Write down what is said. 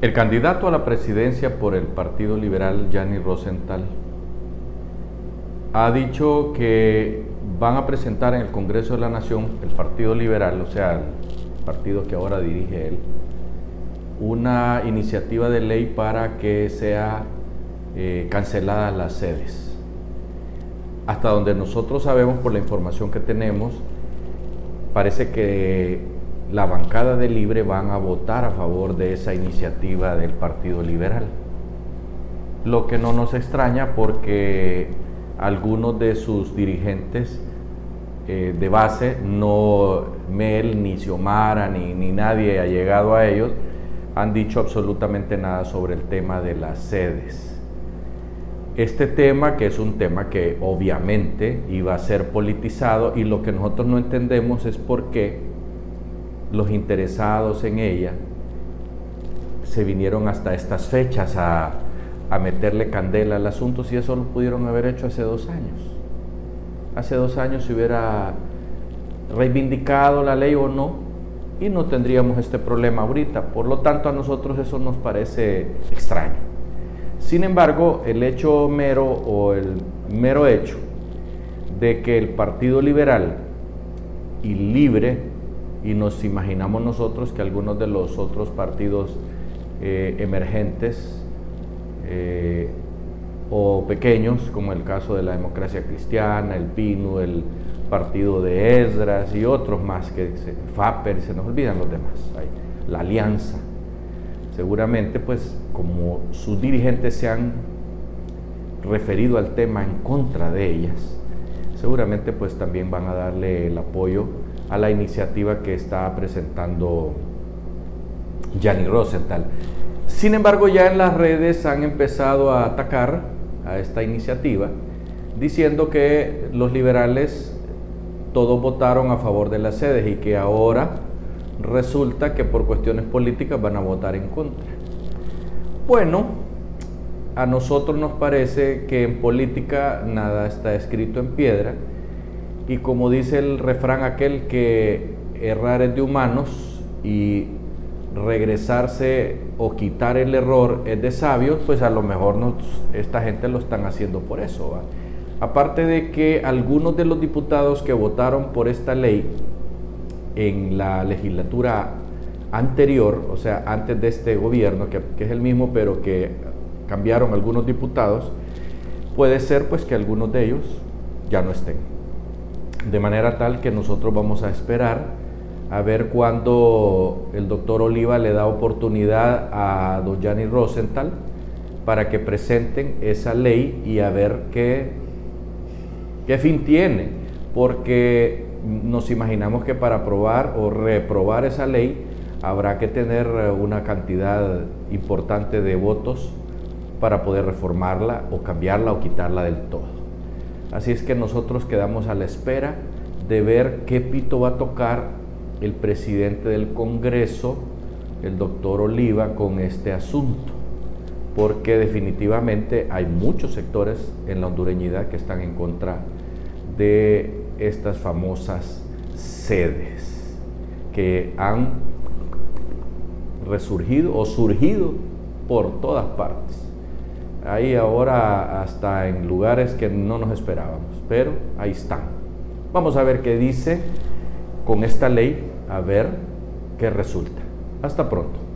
El candidato a la presidencia por el Partido Liberal, Gianni Rosenthal, ha dicho que van a presentar en el Congreso de la Nación, el Partido Liberal, o sea, el partido que ahora dirige él, una iniciativa de ley para que sea eh, canceladas las sedes. Hasta donde nosotros sabemos por la información que tenemos, parece que la bancada de Libre van a votar a favor de esa iniciativa del Partido Liberal. Lo que no nos extraña porque algunos de sus dirigentes eh, de base, no Mel, ni Xiomara, ni, ni nadie ha llegado a ellos, han dicho absolutamente nada sobre el tema de las sedes. Este tema, que es un tema que obviamente iba a ser politizado, y lo que nosotros no entendemos es por qué los interesados en ella se vinieron hasta estas fechas a, meterle candela al asunto si eso lo pudieron haber hecho hace dos años. Hace dos años se hubiera reivindicado la ley o no y no tendríamos este problema ahorita. Por lo tanto, a nosotros eso nos parece extraño. Sin embargo, el hecho mero o el mero hecho de que el Partido Liberal y Libre y nos imaginamos nosotros que algunos de los otros partidos eh, emergentes eh, o pequeños, como el caso de la democracia cristiana, el PINU, el partido de Esdras y otros más, que se, FAPER, se nos olvidan los demás, la alianza. Seguramente, pues, como sus dirigentes se han referido al tema en contra de ellas, seguramente pues también van a darle el apoyo a la iniciativa que está presentando Gianni Rosenthal. Sin embargo, ya en las redes han empezado a atacar a esta iniciativa, diciendo que los liberales todos votaron a favor de las sedes y que ahora resulta que por cuestiones políticas van a votar en contra. Bueno, a nosotros nos parece que en política nada está escrito en piedra y como dice el refrán aquel que errar es de humanos y regresarse o quitar el error es de sabios, pues a lo mejor esta gente lo están haciendo por eso. Aparte de que algunos de los diputados que votaron por esta ley en la legislatura anterior, o sea, antes de este gobierno, que, que es el mismo, pero que cambiaron algunos diputados, puede ser pues que algunos de ellos ya no estén. De manera tal que nosotros vamos a esperar a ver cuándo el doctor Oliva le da oportunidad a don Gianni Rosenthal para que presenten esa ley y a ver qué, qué fin tiene, porque nos imaginamos que para aprobar o reprobar esa ley habrá que tener una cantidad importante de votos para poder reformarla o cambiarla o quitarla del todo. Así es que nosotros quedamos a la espera de ver qué pito va a tocar el presidente del Congreso, el doctor Oliva, con este asunto, porque definitivamente hay muchos sectores en la hondureñidad que están en contra de estas famosas sedes que han resurgido o surgido por todas partes ahí ahora hasta en lugares que no nos esperábamos, pero ahí están. Vamos a ver qué dice con esta ley, a ver qué resulta. Hasta pronto.